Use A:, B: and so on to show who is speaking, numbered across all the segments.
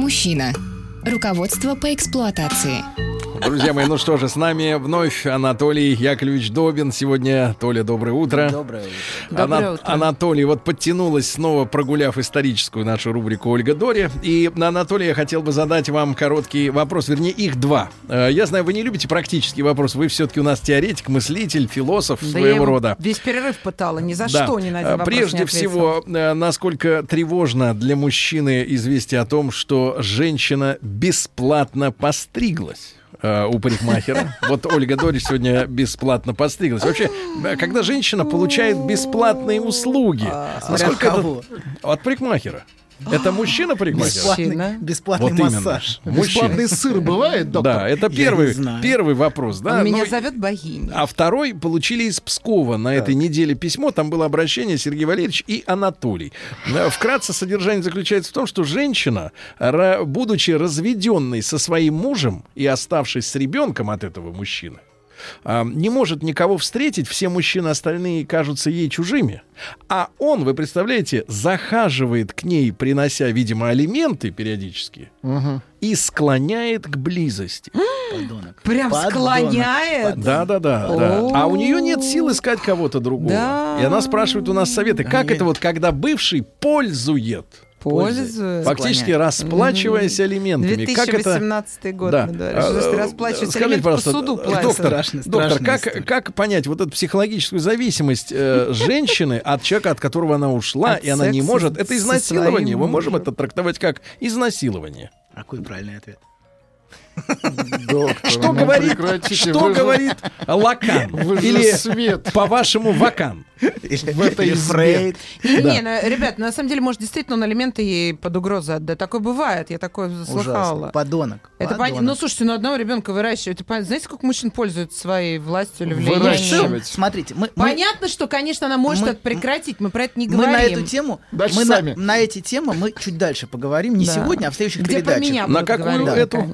A: Мужчина. Руководство по эксплуатации.
B: Друзья мои, ну что же, с нами вновь Анатолий Яковлевич Добин. Сегодня, Толя, доброе утро.
C: Доброе утро.
B: Ана- Анатолий, вот подтянулась снова, прогуляв историческую нашу рубрику Ольга Дори. И, Анатолий, я хотел бы задать вам короткий вопрос, вернее, их два. Э, Я знаю, вы не любите практический вопрос, вы все-таки у нас теоретик, мыслитель, философ
D: Да я
B: своего
D: его
B: рода.
D: Весь перерыв пытала, ни за
B: Да.
D: что ни на
B: А,
D: один
B: Прежде
D: не ответила.
B: всего, э, насколько тревожно для мужчины известие о том, что женщина бесплатно постриглась э, у парикмахера. Вот Ольга Дорич сегодня бесплатно постриглась. Вообще, э, когда женщина получает бесплатные услуги,
C: кого?
B: это- От парикмахера. Это мужчина?
D: Бесплатно.
C: Бесплатный, бесплатный
B: Вот именно.
C: массаж.
B: Мужчина.
E: сыр бывает, доктор?
B: Да, это первый, первый вопрос. Да?
D: Он меня
B: Ну,
D: зовет богиней.
B: а второй получили из Пскова на этой неделе письмо. Там было обращение Сергей Валерьевич и Анатолий. Э, Вкратце содержание заключается в том, что женщина, будучи разведенной со своим мужем и оставшись с ребенком от этого мужчины, не может никого встретить, все мужчины остальные кажутся ей чужими. А он, вы представляете, захаживает к ней, принося, видимо, алименты периодически, и склоняет к близости.
C: Подонок.
D: Прям
C: Подонок.
D: склоняет.
B: Да, да, да, да. А у нее нет сил искать кого-то другого.
D: Да.
B: И она спрашивает у нас советы, как это вот, когда бывший пользует,
D: Пользуется.
B: фактически расплачиваясь алиментами. Как это?
D: 2018 год,
B: Да.
D: мы говорим.
B: А,
D: Если расплачиваться
B: скажите,
D: по суду
B: э,
D: платят.
B: доктор,
C: Страшная-
B: доктор, как,
C: история.
B: как понять вот эту психологическую зависимость э, женщины от человека, от которого она ушла,
D: От
B: и она не может? Это изнасилование. Мы можем это трактовать как изнасилование.
C: Какой правильный ответ?
E: Доктор,
B: Что
E: ну
B: говорит, что
E: вы же-
B: говорит Лакан?
E: Вы же
B: Или,
E: свет.
B: по-вашему, Вакан?
C: В
E: этой избе.
D: Не,
B: Да.
D: не, ну, ребят, на самом деле, может, действительно он алименты ей под угрозой отдать. Такое бывает, я такое
C: Ужасно.
D: слыхала.
C: Подонок.
D: Это
C: Подонок.
D: пон- Ну, слушайте, ну одного ребенка выращивать. это Знаете, сколько мужчин пользуются своей властью или влиянием?
E: Выращивать.
C: Смотрите, мы, мы-
D: Понятно, что, конечно, она может
C: Мы-
D: это прекратить. Мы про это не
C: мы
D: говорим.
C: на эту тему,
E: Дальше
C: мы на,
E: сами.
C: на эти темы мы чуть дальше поговорим, не
D: Да.
C: сегодня, а в следующих
D: Где про
C: передачах.
D: меня
B: На какую
D: говорить,
B: эту?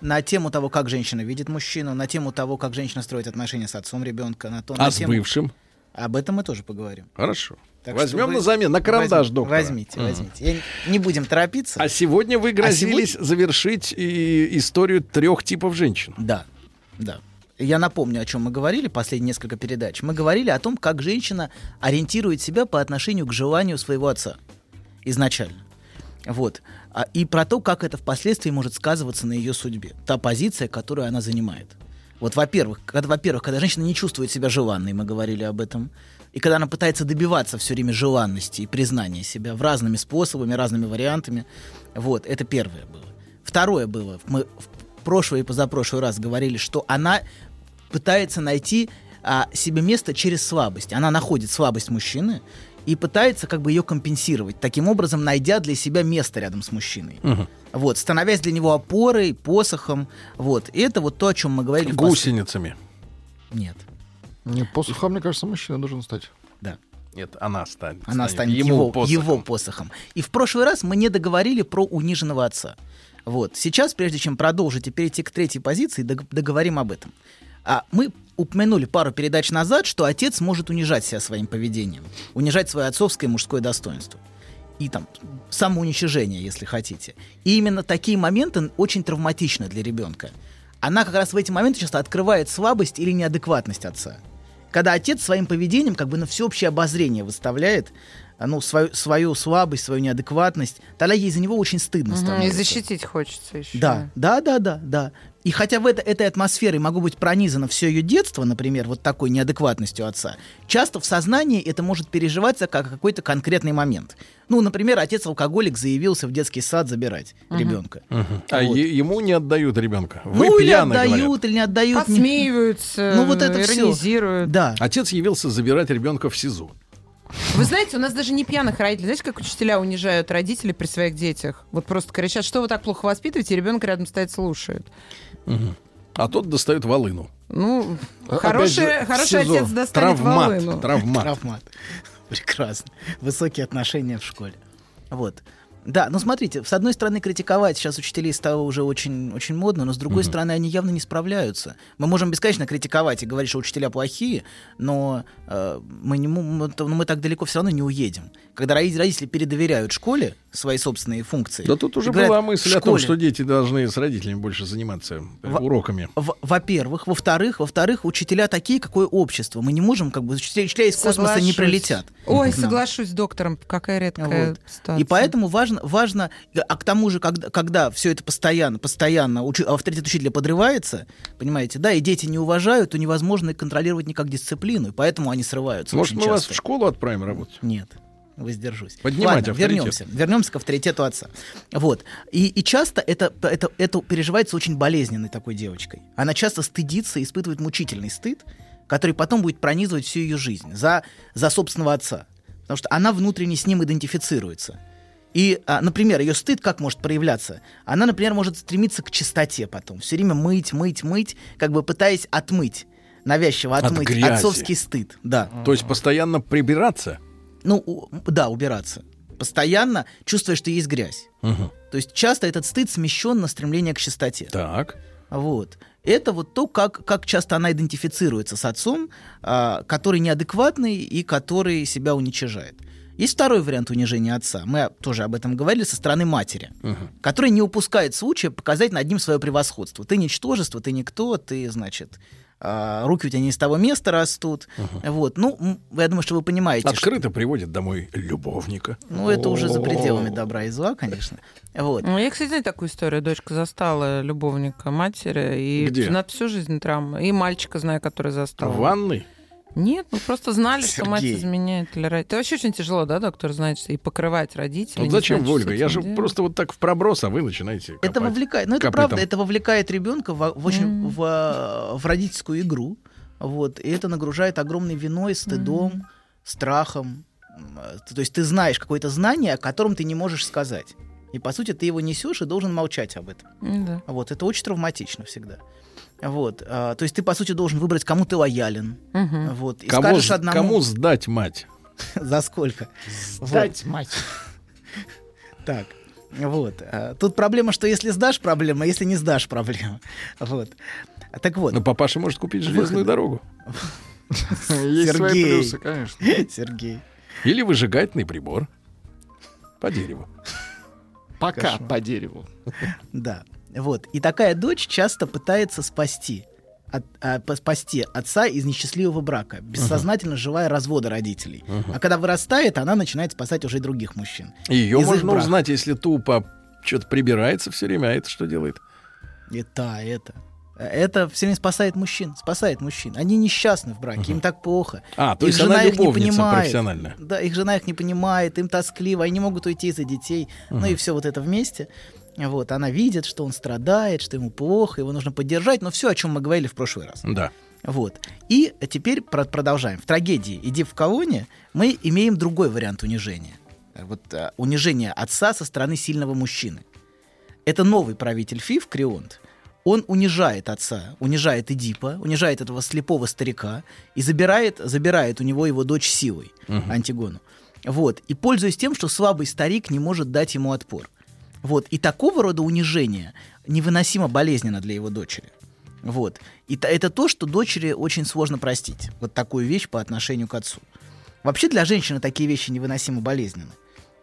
C: На тему того, как женщина видит мужчину, на тему того, как женщина строит отношения с отцом ребенка, на то, на
B: А с
C: тему-
B: бывшим?
C: Об этом мы тоже поговорим.
B: Хорошо.
C: Так
B: Возьмем
C: вы-
B: на замену, на карандаш, доктор.
C: Возьмите, возьмите. Я не- будем торопиться.
B: А сегодня вы грозились
C: сегодня-
B: завершить и, историю трех типов женщин.
C: Да, да. Я напомню, о чем мы говорили последние несколько передач. Мы говорили о том, как женщина ориентирует себя по отношению к желанию своего отца изначально. Вот. А, И про то, как это впоследствии может сказываться на ее судьбе. Та позиция, которую она занимает. Вот, во-первых, когда, во-первых, когда женщина не чувствует себя желанной, мы говорили об этом, и когда она пытается добиваться все время желанности и признания себя в разными способами, разными вариантами, вот, это первое было. Второе было, мы в прошлый и позапрошлый раз говорили, что она пытается найти а, себе место через слабость. Она находит слабость мужчины и пытается как бы ее компенсировать, таким образом найдя для себя место рядом с мужчиной. Вот, становясь для него опорой, посохом. Вот. И это вот то, о чем мы говорили
B: Гусеницами.
C: Нет.
E: Не, посохом, мне кажется, мужчина должен стать.
C: Да.
B: Нет, она станет.
C: Она станет его,
B: посохом.
C: его посохом. И в прошлый раз мы не договорили про униженного отца. Вот. Сейчас, прежде чем продолжить и перейти к третьей позиции, дог- договорим об этом. А мы упомянули пару передач назад, что отец может унижать себя своим поведением, унижать свое отцовское и мужское достоинство. И там самоуничижение, если хотите. И именно такие моменты очень травматичны для ребенка. Она как раз в эти моменты часто открывает слабость или неадекватность отца. Когда отец своим поведением как бы на всеобщее обозрение выставляет а, ну, свою, свою слабость, свою неадекватность, тогда ей за него очень стыдно
D: Мгм, И
C: становится.
D: защитить хочется еще.
C: Да, да, да, да, да. И хотя в это, этой атмосфере могло быть пронизано все ее детство, например, вот такой неадекватностью отца, часто в сознании это может переживаться как какой-то конкретный момент. Ну, например, отец-алкоголик заявился в детский сад забирать ребенка.
B: А
C: Вот.
B: е- ему не отдают ребенка. Вы
C: ну, или отдают,
B: говорят.
C: или не отдают. не-
D: Посмеиваются,
C: Ну, вот это
D: иронизируют.
C: Да.
B: Отец явился забирать ребенка в СИЗО.
D: Вы знаете, у нас даже не пьяных родителей. Знаете, как учителя унижают родителей при своих детях? Вот просто кричат, что вы так плохо воспитываете, и ребенок рядом стоит, слушает.
B: А тот достает волыну.
D: Ну,
E: Опять
D: хороший,
E: же,
D: хороший
E: СИЗО.
D: отец достанет
B: Травмат.
D: волыну.
B: Травмат.
C: Травмат. Прекрасно. Высокие отношения в школе. Вот. Да, ну смотрите, с одной стороны, критиковать сейчас учителей стало уже очень, очень модно, но с другой стороны, они явно не справляются. Мы можем бесконечно критиковать и говорить, что учителя плохие, но э, мы, не, мы, ну, мы так далеко все равно не уедем. Когда роди- родители передоверяют школе свои собственные функции.
B: Да тут уже
C: говорят,
B: была мысль
C: «В
B: о том, что дети должны с родителями больше заниматься э,
C: Во-
B: уроками.
C: В- Во-первых, во-вторых, во-вторых, учителя такие, какое общество. Мы не можем, как бы, учителя, учителя из космоса не
D: Соглашусь.
C: прилетят.
D: Ой, соглашусь с доктором. Какая редкая
C: Вот.
D: ситуация.
C: И поэтому важно, важно, а к тому же, когда, когда все это постоянно, постоянно учи- авторитет учителя подрывается, понимаете, да, и дети не уважают, то невозможно их контролировать никак дисциплину, и поэтому они срываются.
B: Может, мы вас
C: часто.
B: в школу отправим работать?
C: Нет. Воздержусь.
B: Поднимать
C: Ладно,
B: авторитет.
C: вернемся. Вернемся к авторитету отца. Вот. И, и часто это, это, это переживается очень болезненной такой девочкой. Она часто стыдится, испытывает мучительный стыд, который потом будет пронизывать всю ее жизнь за, за собственного отца. Потому что она внутренне с ним идентифицируется. И, а, например, ее стыд как может проявляться? Она, например, может стремиться к чистоте потом. Все время мыть, мыть, мыть, как бы пытаясь отмыть, навязчиво
B: От
C: отмыть
B: грязи.
C: отцовский стыд. Да.
B: То есть постоянно прибираться?
C: Ну, у- да, убираться. Постоянно чувствуя, что есть грязь.
B: Мгм.
C: То есть часто этот стыд смещен на стремление к чистоте.
B: Так.
C: Вот. Это вот то, как, как часто она идентифицируется с отцом, а, который неадекватный и который себя уничижает. Есть второй вариант унижения отца. Мы тоже об этом говорили со стороны матери, который не упускает случая показать над ним свое превосходство. Ты ничтожество, ты никто, ты, значит, а, руки у тебя не с того места растут. Вот. Ну, я думаю, что вы понимаете, что-
B: Открыто приводит домой любовника.
C: ну, это уже за пределами добра и зла, конечно. Вот.
D: Ну, Я, кстати, знаю такую историю. Дочка застала любовника матери. И
B: Где?
D: на всю жизнь травма. И мальчика знаю, который застал.
B: В ванной?
D: Нет, ну просто знали, что мать
C: Сергей.
D: изменяет или родитель. Это вообще очень тяжело, да, доктор, знать, и покрывать родителей.
B: Вот
D: не
B: зачем,
D: знать,
B: Ольга? Я же
D: делать.
B: просто вот так в проброс, а вы начинаете
C: Это
B: копать
C: вовлекает, ну это
B: копытом.
C: правда, это вовлекает ребенка в, в очень
D: Мгм.
C: в, в родительскую игру, вот, и это нагружает огромной виной, стыдом, страхом. М, э, То есть ты знаешь какое-то знание, о котором ты не можешь сказать, и по сути ты его несешь и должен молчать об этом.
D: Да.
C: Вот это очень травматично всегда. Вот, а, то есть ты по сути должен выбрать, кому ты лоялен,
D: Мгм.
C: вот, и
B: Кому,
C: скажешь одному
B: кому сдать мать?
C: за сколько. Вот.
E: Дать мать.
C: Так, вот. а, Тут проблема, что если сдашь, проблема, а если не сдашь, проблема. Вот. Так вот,
B: Ну, папаша может купить железную дорогу.
E: Есть свои
C: Сергей.
E: плюсы, конечно.
C: Сергей.
B: Или выжигательный прибор. По дереву.
E: Пока
C: Кошмар.
E: по дереву.
C: Да. Вот. И такая дочь часто пытается спасти от- а, спасти отца из несчастливого брака, бессознательно желая развода родителей. А когда вырастает, она начинает спасать уже и других мужчин.
B: Ее
C: Из их
B: можно узнать, если тупо что-то прибирается все время, а это что делает?
C: Это, это. Это все время спасает мужчин, спасает мужчин. Они несчастны в браке, им так плохо.
B: А, то
C: Их
B: есть она
C: жена их не понимает.
B: профессиональная.
C: Да, их жена их не понимает, им тоскливо, они не могут уйти за детей. Ну и все вот это вместе. Вот, она видит, что он страдает, что ему плохо, его нужно поддержать, но все, о чем мы говорили в прошлый раз.
B: Да.
C: Вот. И теперь про- продолжаем. В трагедии «Иди в колонне» мы имеем другой вариант унижения. Э, Вот а, унижение отца со стороны сильного мужчины. Это новый правитель Фив, Крионт. Он унижает отца, унижает Эдипа, унижает этого слепого старика и забирает, забирает у него его дочь силой, Антигону. Вот. И пользуясь тем, что слабый старик не может дать ему отпор. Вот. И такого рода унижение невыносимо болезненно для его дочери. Вот. И это то, что дочери очень сложно простить. Вот такую вещь по отношению к отцу. Вообще для женщины такие вещи невыносимо болезненны.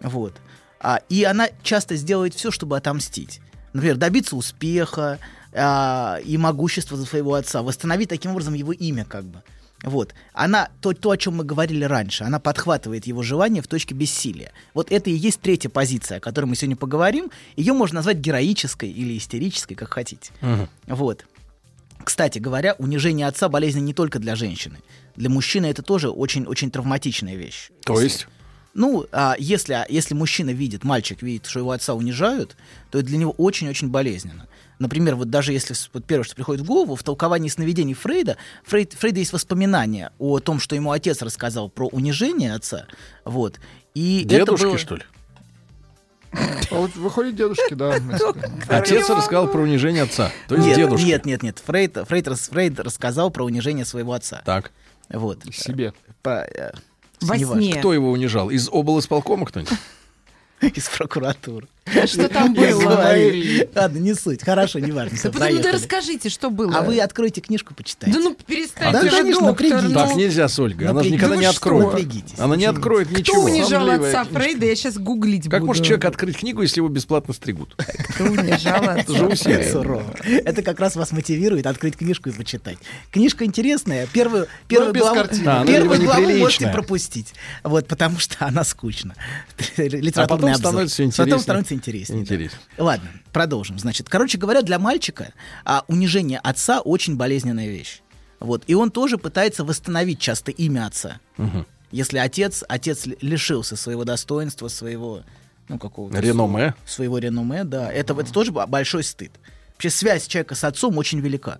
C: Вот. А, и она часто сделает все, чтобы отомстить. Например, добиться успеха а, и могущества за своего отца, восстановить таким образом его имя как бы. Вот. Она, то, то, о чем мы говорили раньше, она подхватывает его желание в точке бессилия. Вот это и есть третья позиция, о которой мы сегодня поговорим. Ее можно назвать героической или истерической, как хотите. Вот. Кстати говоря, унижение отца болезненно не только для женщины. Для мужчины это тоже очень-очень травматичная вещь.
B: То есть?
C: Ну, а если, а если мужчина видит, мальчик видит, что его отца унижают, то это для него очень-очень болезненно. Например, вот даже если вот первое, что приходит в голову, в толковании сновидений Фрейда, Фрейд, Фрейда есть воспоминания о том, что ему отец рассказал про унижение отца. Вот. И это
B: Дедушки,
C: было-
B: что ли?
E: А вот выходит дедушки, да.
B: Отец рассказал про унижение отца. То есть
C: Нет,
B: дедушки.
C: нет, нет, нет. Фрейд, Фрейд, Фрейд рассказал про унижение своего отца.
B: Так.
C: Вот.
E: Себе.
C: По, э,
D: Во сне.
B: Кто его унижал? Из облсполкома кто-нибудь?
C: Из прокуратуры.
D: Что там было?
C: Ладно, не суть. Хорошо, неважно. всё,
D: Да расскажите, что было.
C: А вы откройте книжку, почитайте.
D: Да ну перестаньте
C: Да,
D: же,
C: конечно,
D: доктор,
C: напрягитесь.
D: ну.
B: Так нельзя с Ольгой. Она же никогда
C: Ну
B: не откроет. Она не откроет
D: Кто
B: ничего.
D: унижал
E: Сомнливая
D: отца. Фрейда, я сейчас гуглить
B: Как
D: буду.
B: может человек открыть книгу, если его бесплатно стригут?
D: Кто унижал
B: Это
D: отца?
B: усилие.
C: Сурово. Это как раз вас мотивирует открыть книжку и почитать. Книжка интересная. Первую,
E: без
C: главу, можете пропустить. Вот, потому что она скучна.
B: А
C: Литературный
B: потом
C: обзор.
B: становится все
C: Потом
B: интереснее.
C: интереснее. да.
B: Интересно.
C: Ладно, продолжим. Значит, короче говоря, для мальчика а, унижение отца очень болезненная вещь. Вот. И он тоже пытается восстановить часто имя отца. Если отец, отец ли- лишился своего достоинства, своего, ну, какого-то...
B: Реноме.
C: Своего реноме, да. Это, это тоже большой стыд. Вообще связь человека с отцом очень велика.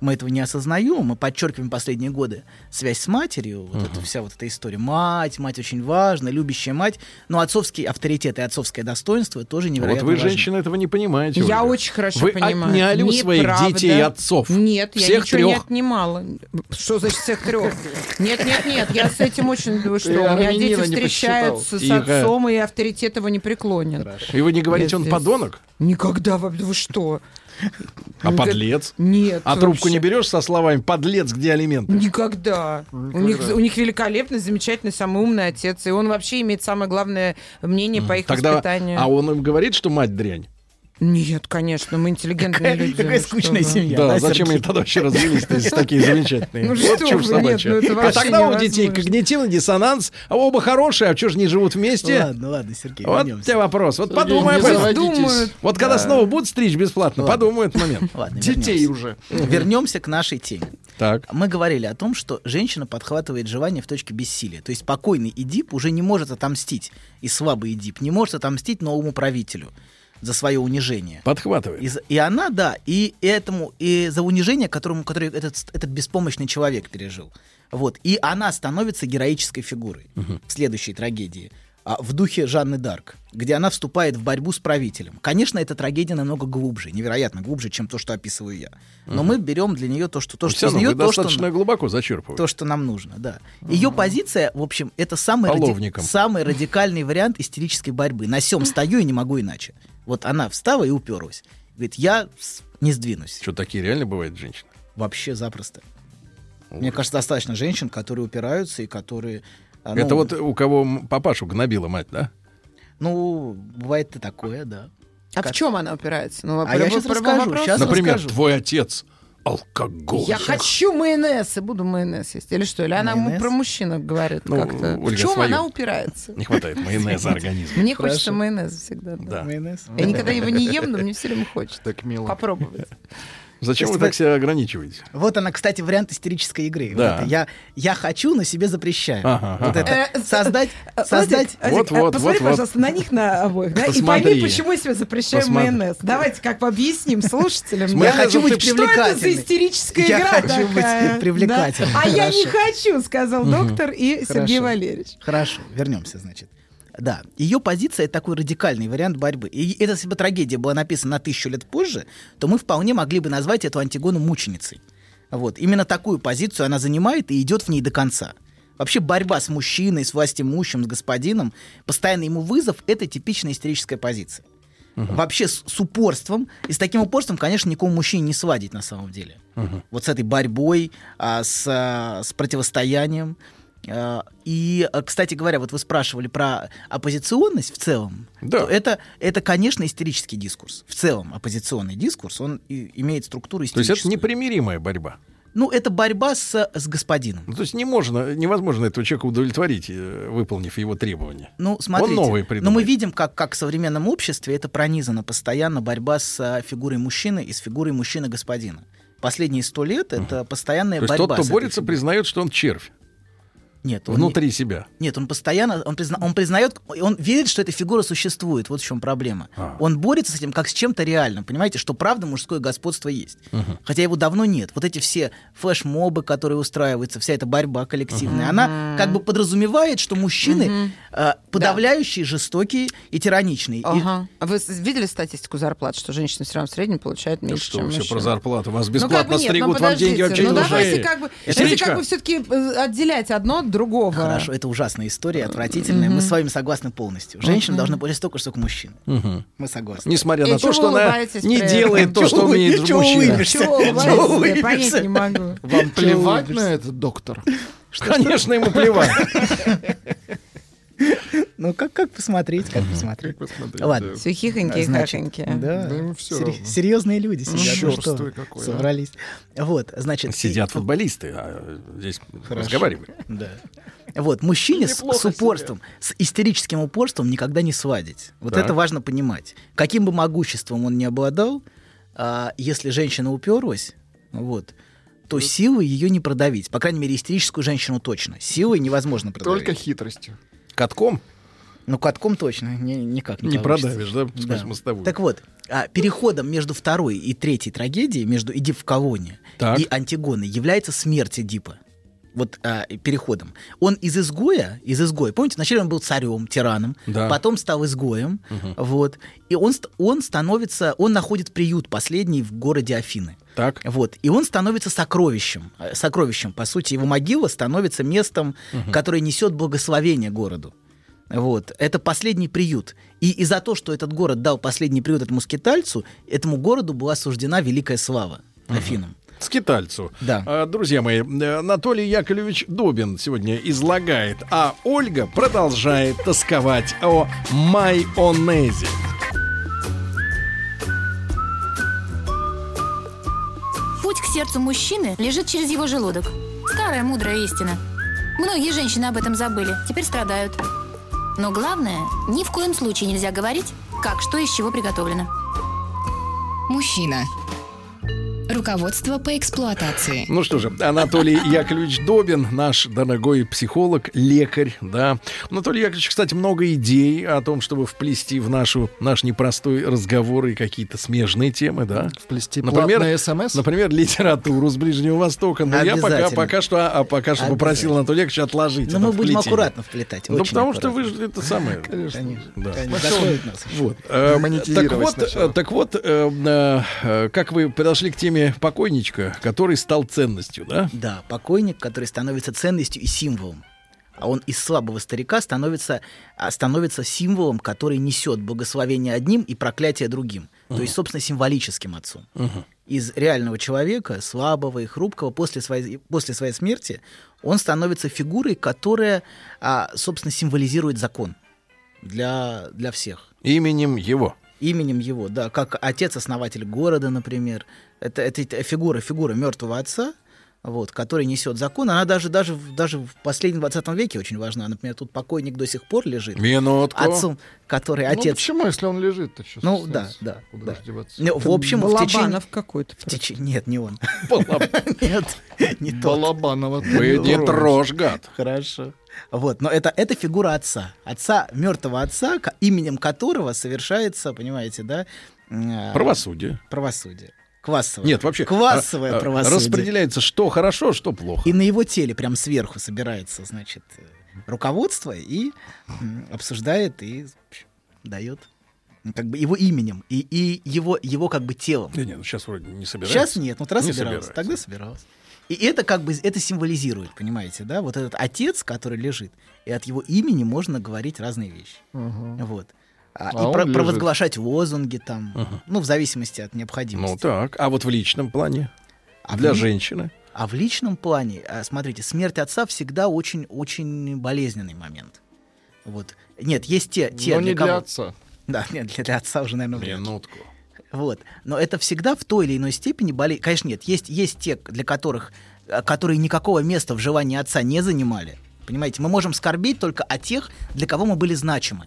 C: Мы этого не осознаем, мы подчеркиваем последние годы связь с матерью, вот эта вся вот эта история. Мать, мать очень важна, любящая мать, но отцовский авторитет и отцовское достоинство тоже
B: Вот
C: невероятно
B: вы,
C: важны.
B: женщины, этого не понимаете.
D: Я
B: Ольга.
D: очень хорошо
B: Вы
D: понимаю.
B: отняли у своих
D: Неправда.
B: детей отцов.
D: Нет, я
B: Всех
D: ничего не
B: трех.
D: отнимала. Что значит всех трех? Нет, нет, нет, я с этим очень... Вы что, у меня дети
E: не
D: встречаются с
B: Тихо.
D: отцом, и авторитет его не преклонен.
B: И вы не говорите,
D: Я
B: он подонок,
D: Никогда, вы вы что?
B: А
D: Ну,
B: подлец.
D: Нет.
B: А трубку
D: вообще.
B: не берешь со словами «подлец, где алименты»?
D: Никогда. У них, у них великолепный, замечательный, самый умный отец. И он вообще имеет самое главное мнение по их
B: Тогда,
D: воспитанию.
B: а он им говорит, что мать дрянь?
D: Нет, конечно, мы интеллигентные люди.
C: Какая
D: ну что
C: скучная
D: вы.
C: семья.
B: Да,
C: да,
B: зачем они тогда вообще развелись, если такие замечательные?
D: Ну
B: Вот
D: что вы, нет, ну это
B: а
D: вообще
B: тогда у детей когнитивный диссонанс, а оба хорошие, а что же не живут вместе?
C: Ладно, ладно, Сергей,
B: Вот
C: вернемся.
B: тебе вопрос. Вот подумай об этом. Вот когда снова будут стричь бесплатно, подумай этот момент.
E: Детей уже.
C: Вернемся к нашей теме.
B: Так.
C: Мы говорили о том, что женщина подхватывает желание в точке бессилия. То есть покойный Эдип уже не может отомстить, и слабый Эдип не может отомстить новому правителю за свое унижение.
B: Подхватывай.
C: И, и она, да, и этому, и за унижение, которому, которое этот, этот беспомощный человек пережил. Вот. И она становится героической фигурой в следующей трагедии. а, в духе Жанны Дарк, где она вступает в борьбу с правителем. Конечно, эта трагедия намного глубже, невероятно глубже, чем то, что описываю я. Но мы берем для нее то, что, то, что
B: Все
C: из нее то, что,
B: достаточно глубоко зачерпываете.
C: то, что нам нужно, да. Ее позиция, в общем, это самый, ради- самый радикальный вариант истерической борьбы. На сем стою и не могу иначе. Вот она встала и уперлась. Говорит, я не сдвинусь.
B: Что, такие реально бывают женщины?
C: Вообще запросто. Мне кажется, достаточно женщин, которые упираются и которые... а, ну,
B: Это вот у кого папашу гнобила мать, да?
C: Ну, бывает и такое, да.
D: А в чем она опирается? Ну,
C: А я щас расскажу, щас
B: Например,
C: расскажу.
B: твой отец алкоголь.
D: Я хочу майонез и буду майонез есть. Или что? Или она
C: Майонез?
D: про мужчину говорит
B: Ну,
D: как-то.
B: Ольга,
D: в чем
B: свою.
D: она упирается?
B: Не хватает майонеза организма.
D: Мне
C: Хорошо.
D: хочется майонеза всегда. Да.
B: Да.
C: Майонез.
D: Я никогда его не ем, но мне все время хочется
E: Так мило.
D: попробовать.
B: Зачем вы так себя ограничиваете?
C: Вот она, кстати, вариант истерической игры. Вот
B: Да.
C: это. я, я хочу, но себе запрещаю.
B: Ага,
C: вот
B: ага.
C: это
D: Э,
C: создать,
D: А,
C: создать.
B: Вот, вот,
D: а посмотри,
B: вот, вот.
D: пожалуйста, на них на обоих, да, и пойми, почему я себе запрещаю
B: Посмотри.
D: майонез. Давайте как бы объясним слушателям.
B: Я
C: хочу быть
D: Что это за истерическая
C: Я
D: игра
C: хочу быть.
D: Да. А я не хочу, сказал доктор и Сергей. Валерьевич.
C: Хорошо, вернемся, значит. Да, ее позиция это такой радикальный вариант борьбы. И это, если бы трагедия была написана на тысячу лет позже, то мы вполне могли бы назвать эту Антигону мученицей. Вот. Именно такую позицию она занимает и идет в ней до конца. Вообще борьба с мужчиной, с властимущим, с господином, постоянный ему вызов — это типичная истерическая позиция. Вообще с, с упорством, и с таким упорством, конечно, никому мужчине не свадить на самом деле. Вот с этой борьбой, а, с, а, с противостоянием. А, И, а, кстати говоря, вот вы спрашивали про оппозиционность в целом.
B: Да.
C: то Это, это, конечно, истерический дискурс. В целом оппозиционный дискурс, он имеет структуру
B: То есть это непримиримая борьба.
C: Ну, это борьба с, с господином.
B: Ну, то есть не можно, невозможно этого человека удовлетворить, э, выполнив его требования.
C: Ну, смотрите,
B: новый
C: но
B: придумает.
C: мы видим, как, как в современном обществе это пронизано постоянно борьба с а, фигурой мужчины и с фигурой мужчины-господина. Последние сто лет это постоянная
B: То есть
C: борьба.
B: тот, кто борется,
C: фигурой.
B: признает, что он червь.
C: Нет, он
B: внутри себя.
C: Нет, он постоянно, он, призна- он признает, он верит, что эта фигура существует. Вот в чем проблема.
B: А.
C: Он борется с этим как с чем-то реальным. Понимаете, что правда мужское господство есть. Хотя его давно нет. Вот эти все флешмобы, которые устраиваются, вся эта борьба коллективная, она как бы подразумевает, что мужчины э, подавляющие, жестокие и тираничные. И-
D: Ага. А вы видели статистику зарплат, что женщины все равно в среднем получают
B: Да
D: меньше,
B: что
D: чем
B: все
D: мужчины?
B: про зарплату? Вас
D: Ну,
B: бесплатно
D: как бы нет,
B: стригут,
D: ну,
B: вам деньги вообще не
D: ну,
B: нужны.
D: давайте как бы,
B: Электричка.
D: как бы все-таки отделять одно от другого.
C: Хорошо, это ужасная история, отвратительная. Мы с вами согласны полностью. Женщины должны получать столько же, сколько мужчины.
B: Мгм.
C: Мы согласны.
B: Несмотря
D: И
B: на то, что она не
D: при
B: делает то, что
C: вы-
B: умеет мужчина.
D: Чего понять не могу.
E: Вам плевать на этот доктор?
B: Конечно, ему плевать.
C: Ну, как, как посмотреть, как посмотреть.
E: Посмотрите.
C: Ладно.
D: Все хихоньки и
C: Значит,
D: хахоньки.
C: Да,
E: Да
C: серьезные люди сидят. ну что вы,
E: какой, а.
C: собрались. Вот, значит... и-
B: Сидят футболисты, а здесь разговариваем.
C: Да. Вот, мужчине с, с упорством, с истерическим упорством никогда не свадить. Вот
B: Так.
C: это важно понимать. Каким бы могуществом он ни обладал, а, если женщина уперлась, вот, то силой ее не продавить. По крайней мере, истерическую женщину точно. Силой невозможно продавить.
E: Только хитростью.
B: Катком
C: Ну, катком точно не, никак не,
B: не
C: получится.
B: продавишь, да?
C: Да.
B: Сквозь мостовую.
C: Так вот, а, переходом между второй и третьей трагедией, между Эдип в Кавоне
B: Так.
C: и Антигоной, является смерть Эдипа. Вот а, переходом. Он из изгоя, из изгоя, помните, вначале он был царем, тираном,
B: Да.
C: потом стал изгоем, вот, и он, он становится, он находит приют последний в городе Афины.
B: Так.
C: Вот. И он становится сокровищем. э, Сокровищем, по сути. Его могила становится местом, которое несет благословение городу. Вот. Это последний приют. И, и за то, что этот город дал последний приют этому скитальцу, этому городу была суждена великая слава Афинам.
B: Скитальцу.
C: Да.
B: А, Друзья мои, э, Анатолий Яковлевич Добин сегодня излагает, а Ольга продолжает тосковать о майонезе.
F: Путь к сердцу мужчины лежит через его желудок. Старая мудрая истина. Многие женщины об этом забыли, теперь страдают. Но главное, ни в коем случае нельзя говорить, как что из чего приготовлено.
A: Мужчина. Руководство по эксплуатации.
B: Ну что же, Анатолий Яковлевич Добин, наш дорогой психолог, лекарь, да. Анатолий Яковлевич, кстати, много идей о том, чтобы вплести в нашу, наш непростой разговор и какие-то смежные темы, да.
E: Вплести
B: Например,
E: платное СМС.
B: Например, литературу с Ближнего Востока. Но я пока, пока что, а пока что попросил. Анатолия Яковлевича отложить.
C: Но
B: это
C: мы будем
B: вплетение.
C: аккуратно вплетать.
B: Ну, потому что вы
C: аккуратно.
B: же это самое.
C: Конечно.
B: Да.
C: Конечно. Нас еще.
B: Вот. Э, так вот, э, так вот э, как вы подошли к теме покойничка, который стал ценностью, да?
C: Да, покойник, который становится ценностью и символом. А он из слабого старика становится, а, становится символом, который несет благословение одним и проклятие другим. То есть, собственно, символическим отцом. Из реального человека, слабого и хрупкого, после своей, после своей смерти, он становится фигурой, которая, а, собственно, символизирует закон для, для всех
B: Именем его.
C: Именем его, да, как отец-основатель города, например. Это, это фигура, фигура мертвого отца, вот, который несет закон. Она даже, даже, в- даже в последнем 20 веке очень важна. Например, тут покойник до сих пор лежит.
B: Минутку.
C: Отцом, который
E: Ну,
C: отец.
E: почему, если он лежит-то сейчас?
C: Ну, да, да,
E: Куда
C: да. Ну, в общем, в течение...
D: Балабанов какой-то.
C: в теч- Нет, не он.
B: Балаб-
C: Нет, не тот.
E: Балабанова.
B: Вы не трожь, гад.
C: Хорошо. Вот, но это, это фигура отца. Отца, мертвого отца, именем которого совершается, понимаете, да? м,
B: Правосудие.
C: Правосудие. Квасовое.
B: Нет, вообще.
C: Квасовое
B: а, а,
C: правосудие.
B: Распределяется, что хорошо, что плохо.
C: И на его теле прям сверху собирается, значит, э, руководство и обсуждает и дает как бы его именем и, и его, его как бы телом.
B: Да нет, ну сейчас вроде не собирается.
C: Сейчас нет, ну
B: Не
C: собиралась,
B: собирается.
C: тогда собиралась. И это как бы это символизирует, понимаете, да? Вот этот отец, который лежит, и от его имени можно говорить разные вещи. Вот. А,
E: А
C: и про-
E: лежит.
C: провозглашать лозунги там, ну, в зависимости от необходимости.
B: Ну так. А вот в личном плане?
C: А в
B: Для
C: ли-
B: женщины?
C: А в личном плане, а, смотрите, смерть отца всегда очень-очень болезненный момент. Вот. Нет, есть те, те
E: Но не
C: кого-
E: для отца.
C: Да, нет, для, для отца уже, наверное, вряд ли.
B: Минутку.
C: Вот. Но это всегда в той или иной степени болезнь. Конечно, нет, есть, есть те, для которых, э, которые никакого места в желании отца не занимали. Понимаете, мы можем скорбеть только о тех, для кого мы были значимы.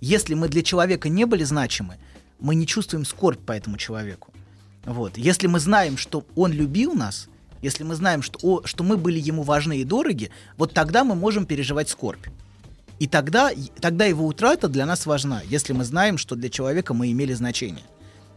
C: Если мы для человека не были значимы, мы не чувствуем скорбь по этому человеку. Вот. Если мы знаем, что он любил нас, если мы знаем, что, о, что мы были ему важны и дороги, вот тогда мы можем переживать скорбь. И тогда, тогда его утрата для нас важна, если мы знаем, что для человека мы имели значение.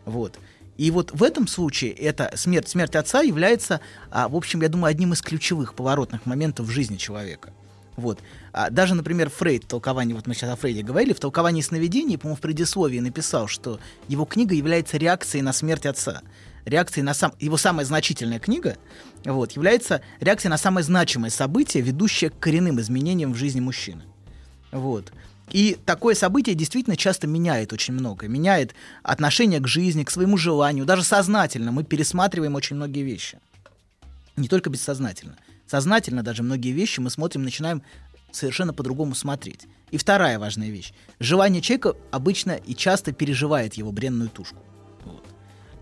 C: Вот. И вот в этом случае эта смерть, смерть отца является, а, в общем, я думаю, одним из ключевых поворотных моментов в жизни человека. Вот. А даже, например, Фрейд в толковании, вот мы сейчас о Фрейде говорили, в толковании сновидений, по-моему, в предисловии написал, что его книга является реакцией на смерть отца. Реакцией на сам... Его самая значительная книга вот, является реакцией на самое значимое событие, ведущее к коренным изменениям в жизни мужчины. Вот. И такое событие действительно часто меняет очень много. Меняет отношение к жизни, к своему желанию. Даже сознательно мы пересматриваем очень многие вещи. Не только бессознательно. Сознательно даже многие вещи мы смотрим, начинаем совершенно по-другому смотреть. И вторая важная вещь. Желание человека обычно и часто переживает его бренную тушку.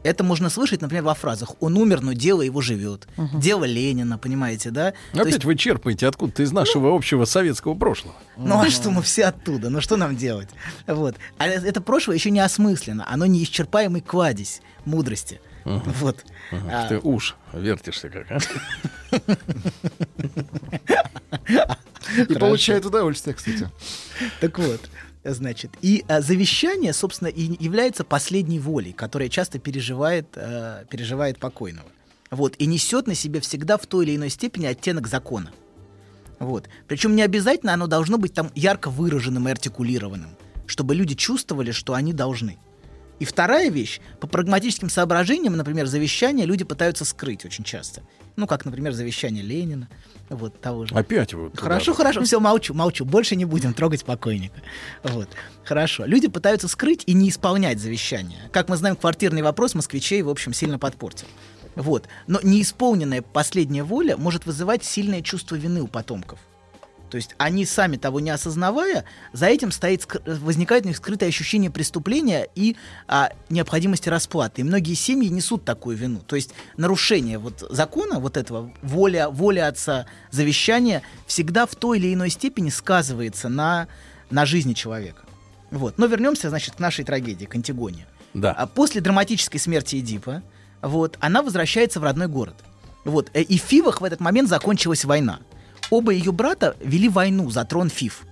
C: Это можно слышать, например, во фразах «он умер, но дело его живет», «дело Ленина», понимаете, да? То
B: Опять
C: есть-
B: вы черпаете откуда-то из нашего общего советского прошлого.
C: ну а что мы все оттуда? Ну что нам делать? Вот. А это прошлое еще не осмысленно. Оно неисчерпаемый кладезь мудрости. Вот. А,
B: Ты уж вертишься как, а?
E: И получает удовольствие, кстати.
C: Так вот, значит, и а, завещание, собственно, и является последней волей, которая часто переживает, э, переживает покойного. Вот, и несет на себе всегда в той или иной степени оттенок закона. Вот. Причем не обязательно оно должно быть там ярко выраженным и артикулированным, чтобы люди чувствовали, что они должны. И вторая вещь, по прагматическим соображениям, например, завещание люди пытаются скрыть очень часто. Ну, как, например, завещание Ленина, вот того же.
B: Опять вы. туда
C: Хорошо,
B: же.
C: хорошо, все, молчу, молчу. Больше не будем трогать покойника. Вот. Хорошо. Люди пытаются скрыть и не исполнять завещание. Как мы знаем, квартирный вопрос москвичей, в общем, сильно подпортил. Вот. Но неисполненная последняя воля может вызывать сильное чувство вины у потомков. То есть они сами того не осознавая, за этим стоит, возникает у них скрытое ощущение преступления и а, необходимости расплаты. И многие семьи несут такую вину. То есть нарушение вот закона, вот этого воля, воля отца, завещания, всегда в той или иной степени сказывается на, на жизни человека. Вот. Но вернемся, значит, к нашей трагедии, к Антигоне.
B: Да.
C: А после драматической смерти Эдипа, вот, она возвращается в родной город. Вот, э, и в Фивах в этот момент закончилась война. Оба ее брата вели войну за трон Фив.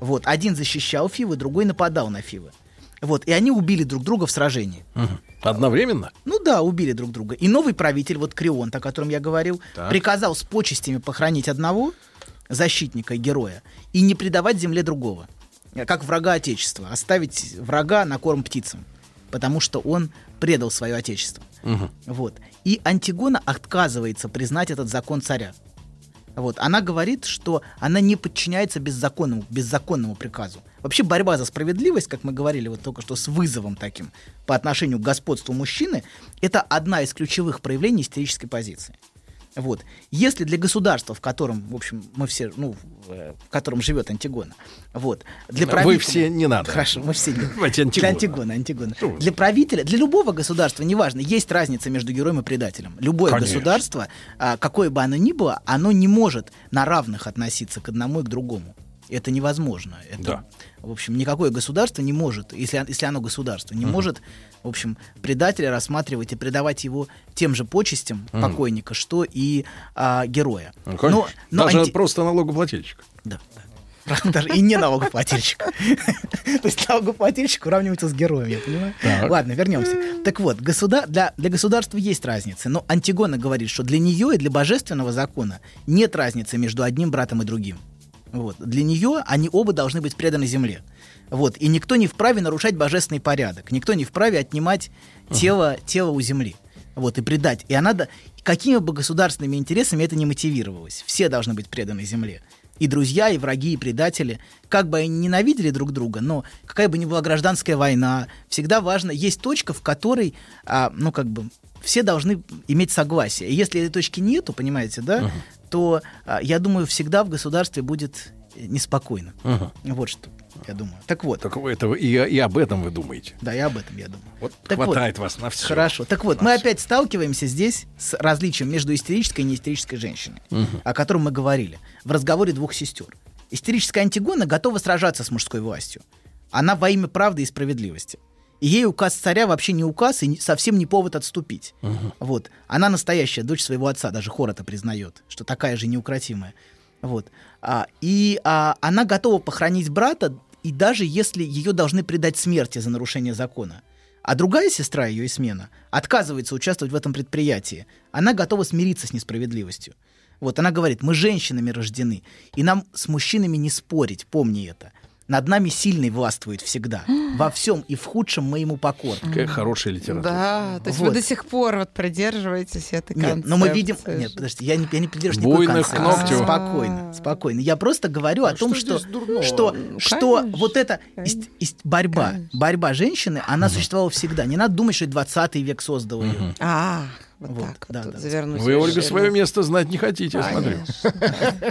C: Вот, один защищал Фивы, другой нападал на Фивы. Вот, и они убили друг друга в сражении.
B: Мгм. Одновременно?
C: Ну да, убили друг друга. И новый правитель, вот Крионт, о котором я говорил,
B: Так.
C: приказал с почестями похоронить одного защитника и героя и не предавать земле другого. Как врага Отечества. Оставить врага на корм птицам. Потому что он предал свое Отечество.
B: Мгм.
C: Вот. И Антигона отказывается признать этот закон царя. Вот. Она говорит, что она не подчиняется беззаконному, беззаконному приказу. Вообще борьба за справедливость, как мы говорили вот только что с вызовом таким по отношению к господству мужчины, это одна из ключевых проявлений истерической позиции. Вот. Если для государства, в котором, в общем, мы все, ну, в, э, котором живет Антигона, вот, для
B: Вы
C: правителя-
B: все не надо.
C: Хорошо, мы все не.
B: Давайте
C: Для
B: Антигона.
C: Антигона, Антигона.
B: Что вы?
C: Для правителя, для любого государства, неважно, есть разница между героем и предателем. Любое
B: Конечно.
C: государство, а, какое бы оно ни было, оно не может на равных относиться к одному и к другому. Это невозможно. Это,
B: Да.
C: В общем, никакое государство не может, если, если оно государство, не может, в общем, предателя рассматривать и предавать его тем же почестям покойника, что и а, героя.
B: Ну, конечно.
C: но
B: Даже
C: анти-
B: просто налогоплательщик.
C: да. да. Даже и не налогоплательщик. То есть налогоплательщик уравнивается с героем, я понимаю.
B: Так.
C: Ладно, вернемся. Так вот, государ... для, для государства есть разница, но Антигона говорит, что для нее и для божественного закона нет разницы между одним братом и другим. Вот. Для нее они оба должны быть преданы земле. Вот. И никто не вправе нарушать божественный порядок. Никто не вправе отнимать тело, тело у земли. Вот, и предать. И она, да- какими бы государственными интересами это не мотивировалось. Все должны быть преданы земле. И друзья, и враги, и предатели. Как бы они ненавидели друг друга, но какая бы ни была гражданская война, всегда важно, есть точка, в которой, а, ну, как бы, все должны иметь согласие. И если этой точки нету, понимаете, да, то, а, я думаю, всегда в государстве будет э, неспокойно.
B: Мгм.
C: Вот что я думаю. Так вот,
B: Так вы это, и, и об этом вы думаете.
C: да, и об этом я думаю.
B: Вот
C: Так вот,
B: хватает вас на все.
C: Хорошо. Так вот, мы опять сталкиваемся здесь с различием между истерической и неистерической женщиной, о котором мы говорили в разговоре двух сестер. Истерическая Антигона готова сражаться с мужской властью. Она во имя правды и справедливости. И ей указ царя вообще не указ и совсем не повод отступить. Вот. Она настоящая дочь своего отца, даже хор это признает, что такая же неукротимая. Вот. А, и а, она готова похоронить брата, и даже если ее должны предать смерти за нарушение закона. А другая сестра ее Исмена отказывается участвовать в этом предприятии. Она готова смириться с несправедливостью. Вот она говорит, мы женщинами рождены, и нам с мужчинами не спорить, помни это. Над нами сильный властвует всегда. Во всем и в худшем мы ему покорны.
B: Какая хорошая литература.
D: Да, то есть
C: Вот.
D: вы до сих пор вот придерживаетесь этой
C: Нет, но мы видим...
D: концепции.
C: Нет, подожди, я не, я не придерживаюсь никакой концепции.
B: к ногтю.
C: Спокойно, спокойно. Я просто говорю о том, что,
E: дурного?
C: что,
D: Ну,
C: что
D: конечно,
C: вот эта ист- ист- борьба, борьба женщины, она существовала всегда. Не надо думать, что 20 век создал ее.
D: А, вот,
C: Вот,
D: так
C: да,
D: вот
C: да.
D: завернуть.
B: Вы, Ольга, свое место знать не хотите, я смотрю.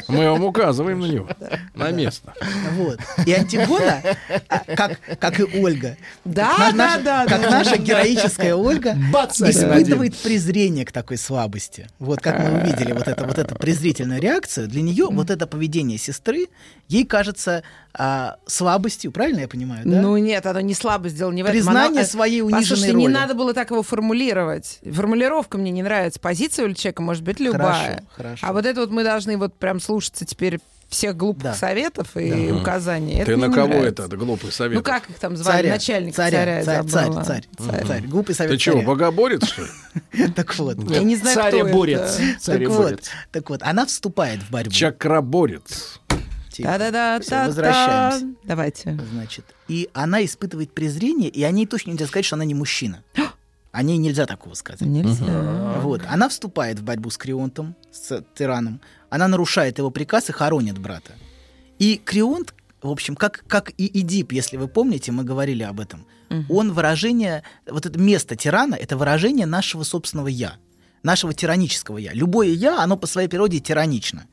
B: Мы вам указываем на него, на место.
C: Вот. И Антигона, а, как, как и Ольга,
D: Да,
C: как
D: да,
C: наша,
D: да,
C: как
D: да.
C: наша героическая Ольга
E: Бац,
C: испытывает презрение к такой слабости. Вот как мы увидели вот это вот эту презрительную реакцию, для нее вот это поведение сестры ей кажется а, слабостью, правильно я понимаю, да?
D: Ну нет, оно не слабо сделано, не в этом.
C: Признание
D: э,
C: своей униженной
D: Послушайте,
C: роли.
D: не надо было так его формулировать. Формулировка мне не нравится. Позиция у человека может быть любая.
C: Хорошо, хорошо.
D: А вот это вот мы должны вот прям слушаться теперь всех глупых
C: Да.
D: советов и указаний. Это
B: Ты на кого
D: нравится.
B: это, глупый совет?
D: Ну как их там звали?
C: Царя,
D: Начальник
C: царя,
D: царя,
C: царь, царь,
D: забыла.
C: царь, царь, глупый совет
B: Ты чего, богоборец, что ли?
C: Так вот,
D: Я не знаю, кто
E: Царя-борец.
D: это.
C: так вот, так вот, она вступает в борьбу.
B: Чакраборец.
C: Тихо.
D: Да-да-да.
C: Возвращаемся.
D: Давайте.
C: Значит, и она испытывает презрение, и о ней точно нельзя сказать, что она не мужчина. О ней нельзя такого сказать.
D: Нельзя.
C: Вот. Она вступает в борьбу с Крионтом, с тираном. Она нарушает его приказ и хоронит брата. И Крионт, в общем, как, как и Эдип, если вы помните, мы говорили об этом, он выражение, вот это место тирана, это выражение нашего собственного «я», нашего тиранического «я». Любое «я», оно по своей природе тиранично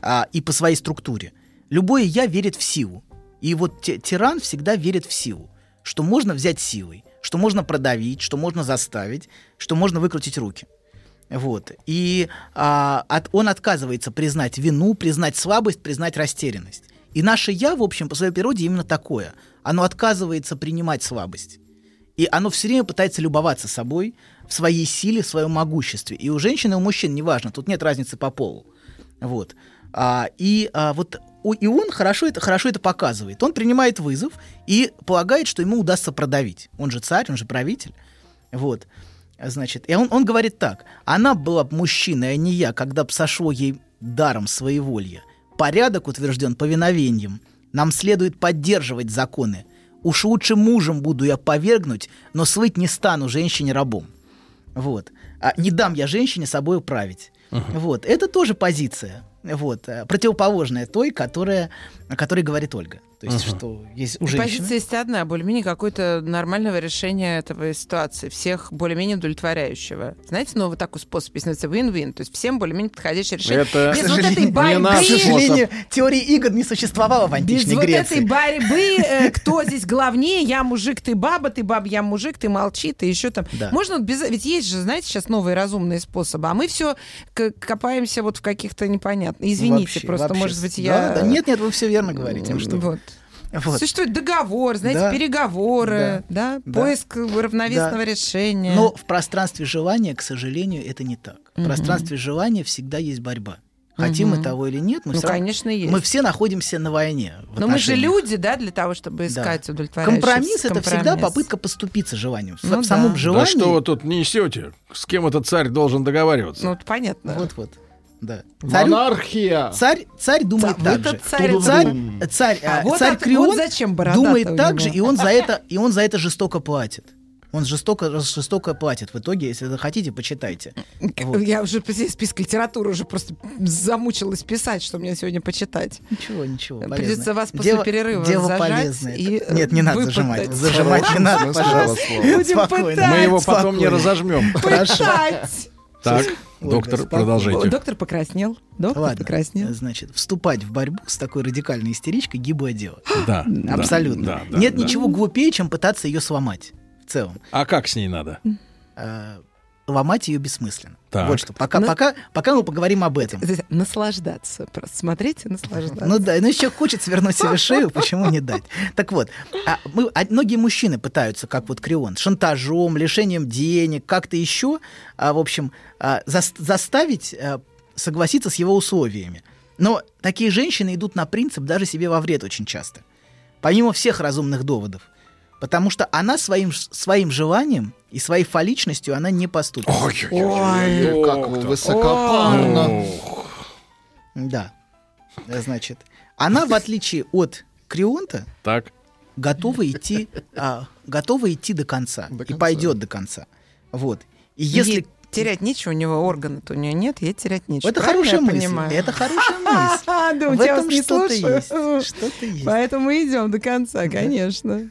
C: а, и по своей структуре. Любое «я» верит в силу. И вот ти- тиран всегда верит в силу, что можно взять силой, что можно продавить, что можно заставить, что можно выкрутить руки. Вот. И а, от- он отказывается признать вину, признать слабость, признать растерянность. И наше «я», в общем, по своей природе именно такое. Оно отказывается принимать слабость. И оно все время пытается любоваться собой, в своей силе, в своем могуществе. И у женщин, и у мужчин, неважно, тут нет разницы по полу. Вот. А, и а, вот и он хорошо это, хорошо это показывает. Он принимает вызов и полагает, что ему удастся продавить. Он же царь, он же правитель. Вот. Значит, и он, он говорит так. Она была мужчиной, а не я, когда б сошло ей даром своеволья. Порядок утвержден повиновением. Нам следует поддерживать законы. Уж лучше мужем буду я повергнуть, но слыть не стану женщине рабом. Вот. А не дам я женщине собой править. Вот. Это тоже позиция. Вот. э, Противоположная той, которая, о которой говорит Ольга. То есть, что есть у женщины...
D: Позиция есть одна, более-менее какое-то нормального решения этого ситуации, всех более-менее удовлетворяющего. Знаете, новый такой способ, если называется win-win, то есть всем более-менее подходящее решение.
B: Это,
D: Без
C: К
D: вот этой борьбы,
C: К сожалению, теории игр не существовало в
D: без
C: античной
D: вот
C: Греции.
D: этой борьбы, э, кто здесь главнее, я мужик, ты баба, ты баба, я мужик, ты молчи, ты еще там.
C: Да.
D: Можно вот без... Ведь есть же, знаете, сейчас новые разумные способы, а мы все копаемся вот в каких-то непонятных... Извините,
C: Вообще,
D: просто,
C: вообще.
D: может быть,
C: Да,
D: я...
C: да, нет, нет, вы все верно говорите. ну что.
D: Вот.
C: Вот.
D: Существует договор, знаете,
C: Да.
D: переговоры, да,
C: Да.
D: поиск равновесного
C: Да.
D: решения.
C: Но в пространстве желания, к сожалению, это не так. В пространстве желания всегда есть борьба. Хотим мы того или нет, мы,
D: ну,
C: равно-
D: конечно, есть.
C: мы все находимся на войне.
D: Но мы же люди, да, для того, чтобы
C: Да.
D: искать удовлетворяющий
C: Компромисс это всегда
D: компромисс.
C: попытка поступиться желанием. В,
D: Ну
C: в самом
D: да.
C: желании.
B: Да что вы тут несете? С кем этот царь должен договариваться?
D: Ну, это понятно.
C: Вот-вот. Да. Царю-
E: Монархия.
C: Царь, царь думает
D: Ца-
C: так же.
D: царь-
C: царь, царь,
D: А
C: а,
D: вот
C: царь
D: от-
C: Крион
D: вот зачем
C: думает так же, и он за это, и он за это жестоко платит. Он жестоко, жестоко платит. В итоге, если вы хотите, почитайте. Вот.
D: Я уже список литературы уже просто замучилась писать, что мне сегодня почитать.
C: Ничего, ничего.
D: Придется
C: полезно.
D: вас после
C: Дело-
D: перерыва
C: дело
D: зажать
C: полезное.
D: и,
C: Это- Нет, не надо
D: выпытать.
C: зажимать. Зажимать не надо, пожалуйста.
D: Будем
C: Спокойно.
D: пытать.
B: Мы его потом не разожмем.
D: Пытать.
B: Так, доктор, продолжайте.
D: Доктор покраснел. Доктор
C: Ладно,
D: покраснел.
C: значит, вступать в борьбу с такой радикальной истеричкой гиблое дело.
B: Да, да,
C: Абсолютно.
B: да, да,
C: Нет
B: да.
C: ничего глупее, чем пытаться ее сломать. В целом.
B: А как с ней надо?
C: А, ломать ее бессмысленно.
B: Так.
C: Вот что. Пока,
D: Ну-
C: пока, пока мы поговорим об этом.
D: Наслаждаться. Просто смотрите, наслаждаться.
C: Ну да, ну еще хочет свернуть себе шею, почему не дать? Так вот, а мы, а многие мужчины пытаются, как вот Крион, шантажом, лишением денег, как-то еще, а, в общем, а, зас- заставить а, согласиться с его условиями. Но такие женщины идут на принцип даже себе во вред очень часто. Помимо всех разумных доводов. Потому что она своим, своим желанием и своей фаличностью она не поступит.
E: Ой, как вы высокопарно.
C: Да. Значит, она, в отличие от Крионта,
B: Так.
C: готова идти, а, готова идти до конца,
E: До
C: и
E: конца.
C: пойдет до конца. Вот. И если
D: Ей терять нечего, у него органа-то у нее нет, ей терять нечего.
C: это
D: Правильно
C: хорошая мысль,
D: понимаю?
C: это хорошая мысль.
D: Да, у
C: В
D: тебя
C: этом что-то есть, что-то есть.
D: Поэтому идем до конца, конечно.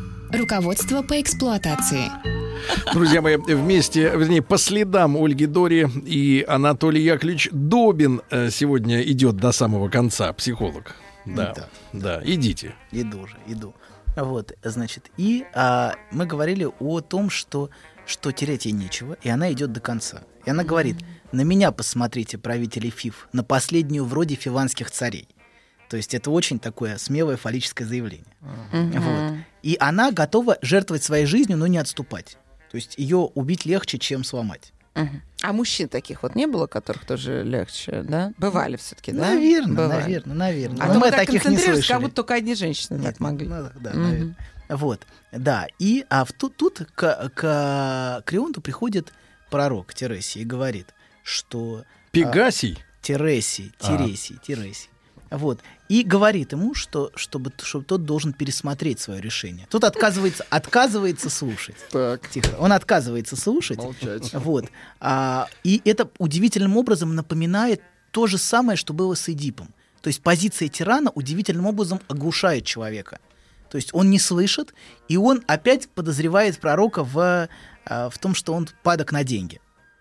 A: Руководство по эксплуатации.
B: Друзья мои, вместе, вернее, по следам Ольги Дори и Анатолий Яковлевич Добин э, сегодня идет до самого конца, психолог. Да,
C: Да.
B: да, идите.
C: Иду же, иду. Вот, значит, и а, мы говорили о том, что, что терять ей нечего, и она идет до конца. И она говорит, на меня посмотрите, правители Фиф, на последнюю вроде фиванских царей. То есть это очень такое смелое фаллическое заявление. Вот. И она готова жертвовать своей жизнью, но не отступать. То есть ее убить легче, чем сломать.
D: Мгм. А мужчин таких вот не было, которых тоже легче, да? Бывали все-таки, да?
C: Наверное,
D: Бывали.
C: наверное, наверное.
D: А
C: Но мы
D: так
C: таких не слышали.
D: как будто только одни женщины так могли.
C: Ну, да,
D: Мгм.
C: наверное. Вот, да. И а в, тут, тут к, к Крионту приходит пророк Тересий и говорит, что
B: Пегасий.
C: Тересий,
B: А.
C: Тересий, Тересий. Вот. И говорит ему, что, чтобы, чтобы тот должен пересмотреть свое решение. Тот отказывается, отказывается слушать.
E: Так,
C: Тихо. Он отказывается слушать.
E: молчать.
C: Вот. А, и это удивительным образом напоминает то же самое, что было с Эдипом. То есть позиция тирана удивительным образом оглушает человека. То есть он не слышит, и он опять подозревает пророка в, а, в том, что он падок на деньги.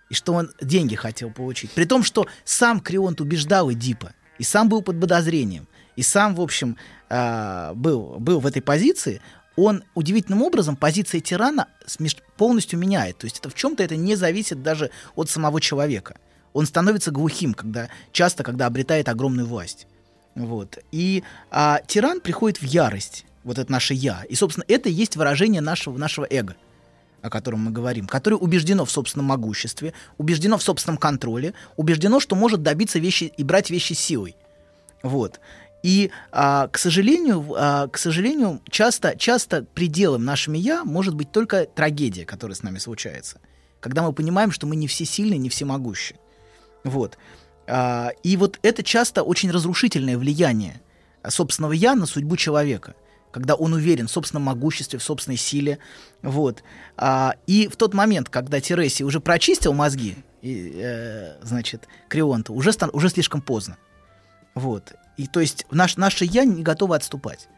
C: И что он деньги хотел получить. При том, что сам Крионт убеждал Эдипа, и сам был под подозрением, и сам, в общем, а, был, был в этой позиции, он удивительным образом позиция тирана полностью меняет. То есть это в чем-то это не зависит даже от самого человека. Он становится глухим, когда, часто, когда обретает огромную власть. Вот. И а, тиран приходит в ярость, вот это наше «я». И, собственно, это и есть выражение нашего, нашего эго, о котором мы говорим, которое убеждено в собственном могуществе, убеждено в собственном контроле, убеждено, что может добиться вещи и брать вещи силой. Вот. И, а, к сожалению, а, к сожалению, часто, часто пределом нашими я может быть только трагедия, которая с нами случается. Когда мы понимаем, что мы не все сильны, не все могущи. Вот. А, и вот это часто очень разрушительное влияние а, собственного я на судьбу человека, когда он уверен в собственном могуществе, в собственной силе. Вот. А, и в тот момент, когда Тересий уже прочистил мозги, и, э, значит, Крионта, уже, стан- уже слишком поздно. Вот. И то есть наш, наше я не готово отступать.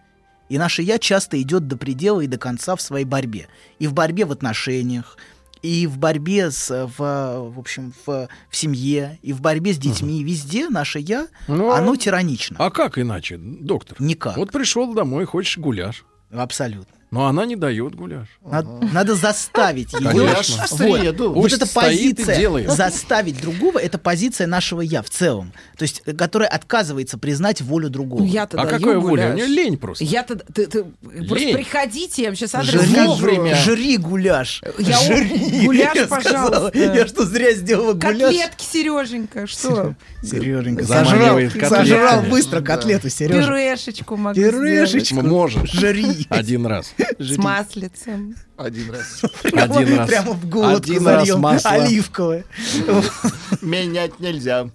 C: И наше я часто идет до предела и до конца в своей борьбе. И в борьбе в отношениях, и в борьбе с, в, в общем, в, в семье, и в борьбе с детьми. Везде наше я,
B: Ну,
C: оно тиранично.
B: А как иначе, доктор?
C: Никак.
B: Вот пришел домой, хочешь гуляш.
C: Абсолютно.
B: Но она не дает гуляш.
C: Надо, надо заставить ее.
E: В среду.
C: Вот
B: Пусть
C: эта позиция заставить другого, это позиция нашего я в целом. То есть, э, которая отказывается признать волю другого.
D: Ну, я-то
B: А какая воля? У
D: гуляш.
B: нее лень просто.
D: Я-то... Ты, ты- просто
B: Лень.
D: приходите, я вам сейчас адрес
C: Жри,
E: вовремя.
C: жри гуляш.
D: Я
C: Жри,
D: гуляш,
C: я сказала.
D: пожалуйста.
C: Я что, зря сделала гуляш?
D: Котлетки, Сереженька, что?
C: Сереженька, сожрал, сожрал быстро котлету, Сережа.
D: Пюрешечку могу
C: Пюрешечку.
B: Можешь.
C: Жри.
B: Один раз.
D: С маслицем.
E: Один раз.
B: Один раз.
C: Прямо в глотку
B: Один раз масло.
C: Оливковое.
E: Менять нельзя.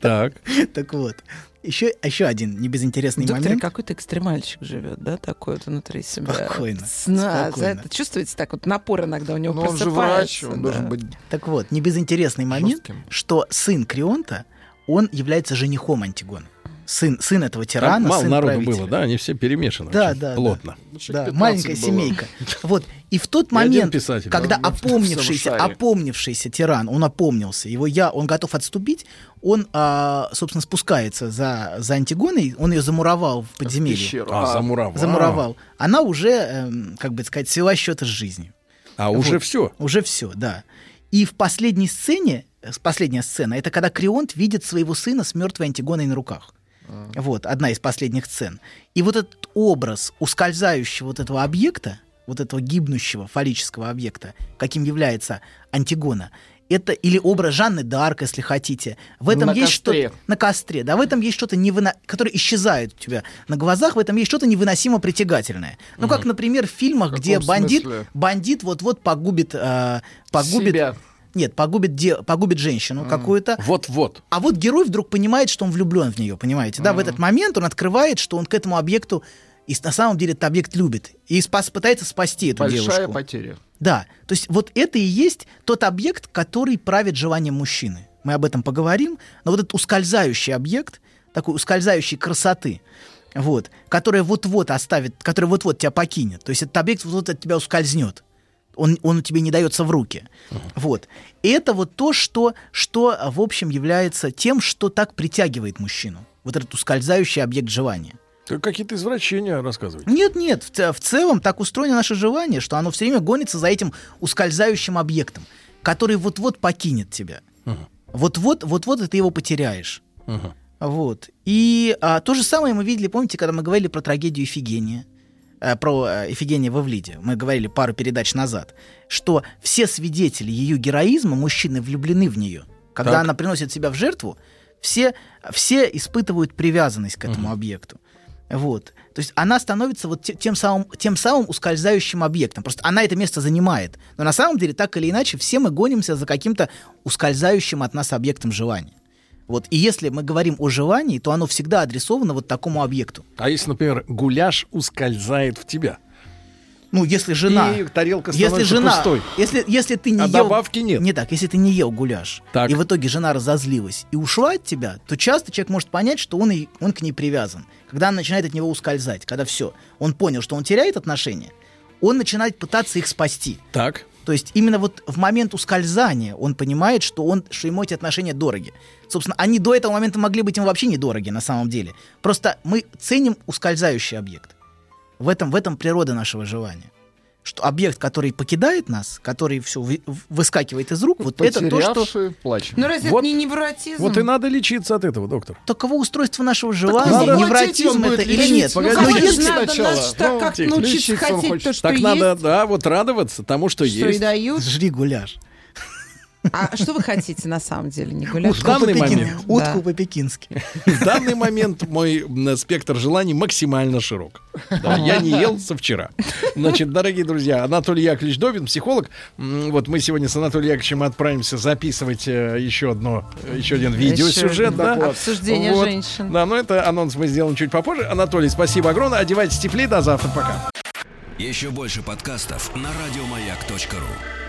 B: Так.
C: Так вот. Еще, еще один небезынтересный
D: Доктор
C: момент.
D: какой-то экстремальщик живет, да, такой вот внутри себя.
C: Спокойно,
D: Зна-
C: спокойно.
D: за это чувствуете так вот напор иногда у него
E: Но он же врач,
D: просыпается,
E: он
D: да.
E: должен быть
C: Так вот, небезынтересный момент,
E: жестким.
C: что сын Крионта, он является женихом Антигоны. Сын, сын этого тирана,
B: Там мало
C: сын
B: народу
C: правителя.
B: было, да, они все перемешаны.
C: Да,
B: очень
C: да, да.
B: Плотно.
C: Да,
E: 15
C: маленькая
E: было.
C: семейка. Вот. И в тот момент,
B: писатель.
C: когда
E: Да, в
C: опомнившийся, опомнившийся тиран, он опомнился, его я, он готов отступить, он, а, собственно, спускается за, за Антигоной, он ее замуровал в
E: в
C: подземелье.
E: пещеру.
B: А, замуровал.
C: Замуровал. Она уже, эм, как бы сказать, свела счеты с жизнью.
B: А уже
C: Вот.
B: все.
C: Уже все, да. И в последней сцене, последняя сцена, это когда Крионт видит своего сына с мертвой Антигоной на руках. Вот, одна из последних сцен. И вот этот образ ускользающего вот этого объекта, вот этого гибнущего фаллического объекта, каким является Антигона, это или образ Жанны Д'Арк, если хотите. В этом
E: На
C: есть что-то на костре, да, в этом есть что-то невыно... которое исчезает у тебя на глазах, в этом есть что-то невыносимо притягательное. Ну, как, например, в фильмах,
E: В
C: где бандит,
E: смысле?
C: бандит вот-вот погубит, э, погубит,
E: Себя.
C: Нет, погубит, де- погубит женщину какую-то.
B: Вот-вот.
C: А вот герой вдруг понимает, что он влюблен в нее, понимаете? Да, в этот момент он открывает, что он к этому объекту и на самом деле этот объект любит и спас, пытается спасти эту
E: Большая
C: девушку.
E: потеря.
C: Да, то есть вот это и есть тот объект, который правит желанием мужчины. Мы об этом поговорим, но вот этот ускользающий объект, такой ускользающей красоты, вот, которая вот-вот оставит, которая вот-вот тебя покинет. То есть этот объект вот от тебя ускользнет. Он, он тебе не дается в руки. Вот. И это вот то, что, что, в общем, является тем, что так притягивает мужчину. Вот этот ускользающий объект желания.
B: Ты Какие-то извращения рассказываете.
C: Нет, нет, в, в целом так устроено наше желание, что оно все время гонится за этим ускользающим объектом, который вот-вот покинет тебя. Вот-вот, вот-вот и ты его потеряешь. Вот. И а, то же самое мы видели, помните, когда мы говорили про трагедию Ифигения, про э, Ифигения в Эвлиде, мы говорили пару передач назад, что все свидетели ее героизма, мужчины, влюблены в нее. Когда
B: Так.
C: она приносит себя в жертву, все, все испытывают привязанность к этому объекту. Вот. То есть она становится вот те- тем самым, тем самым ускользающим объектом. Просто она это место занимает. Но на самом деле, так или иначе, все мы гонимся за каким-то ускользающим от нас объектом желания. Вот. И если мы говорим о желании, то оно всегда адресовано вот такому объекту.
B: А если, например, гуляш ускользает в тебя?
C: Ну, если жена...
B: И тарелка
C: Если жена,
B: пустой.
C: если, если ты не
B: А
C: ел,
B: добавки нет.
C: Не так, если ты не ел гуляш,
B: Так.
C: и в итоге жена разозлилась и ушла от тебя, то часто человек может понять, что он, и, он к ней привязан. Когда она начинает от него ускользать, когда все, он понял, что он теряет отношения, он начинает пытаться их спасти.
B: Так.
C: То есть именно вот в момент ускользания он понимает, что, он, что ему эти отношения дороги. Собственно, они до этого момента могли быть ему вообще недороги на самом деле. Просто мы ценим ускользающий объект. В этом, в этом природа нашего желания. Что объект, который покидает нас, который все выскакивает из рук, вот это то, что
E: плачем.
D: Ну разве
B: Вот-
D: это не невротизм?
B: Вот и надо лечиться от этого, доктор.
C: таково устройство нашего желания,
B: надо-
C: невротизм
E: хотеть он
C: это
E: будет
C: или нет.
B: Погодите,
D: Ну,
C: если-
D: надо,
E: сначала.
D: надо ж так
E: Ну,
D: как научиться хотеть то, что
B: так
D: есть,
B: надо, да, вот радоваться тому, что,
D: что и
B: есть.
D: дают.
C: Жри гуляш.
D: А что вы хотите на самом деле? Гулять?
B: В данный момент.
C: Утку
D: Да.
C: по-пекински.
B: В данный момент мой спектр желаний максимально широк. Да, я не ел со вчера. Значит, дорогие друзья, Анатолий Яковлевич Добин, психолог. Вот мы сегодня с Анатолием Яковлевичем отправимся записывать э, еще одно, еще один видеосюжет.
D: Еще
B: да.
D: Обсуждение
B: Вот.
D: женщин.
B: Да, но это анонс мы сделаем чуть попозже. Анатолий, спасибо огромное. Одевайтесь теплее. До завтра. Пока.
G: Еще больше подкастов на радиомаяк.ру.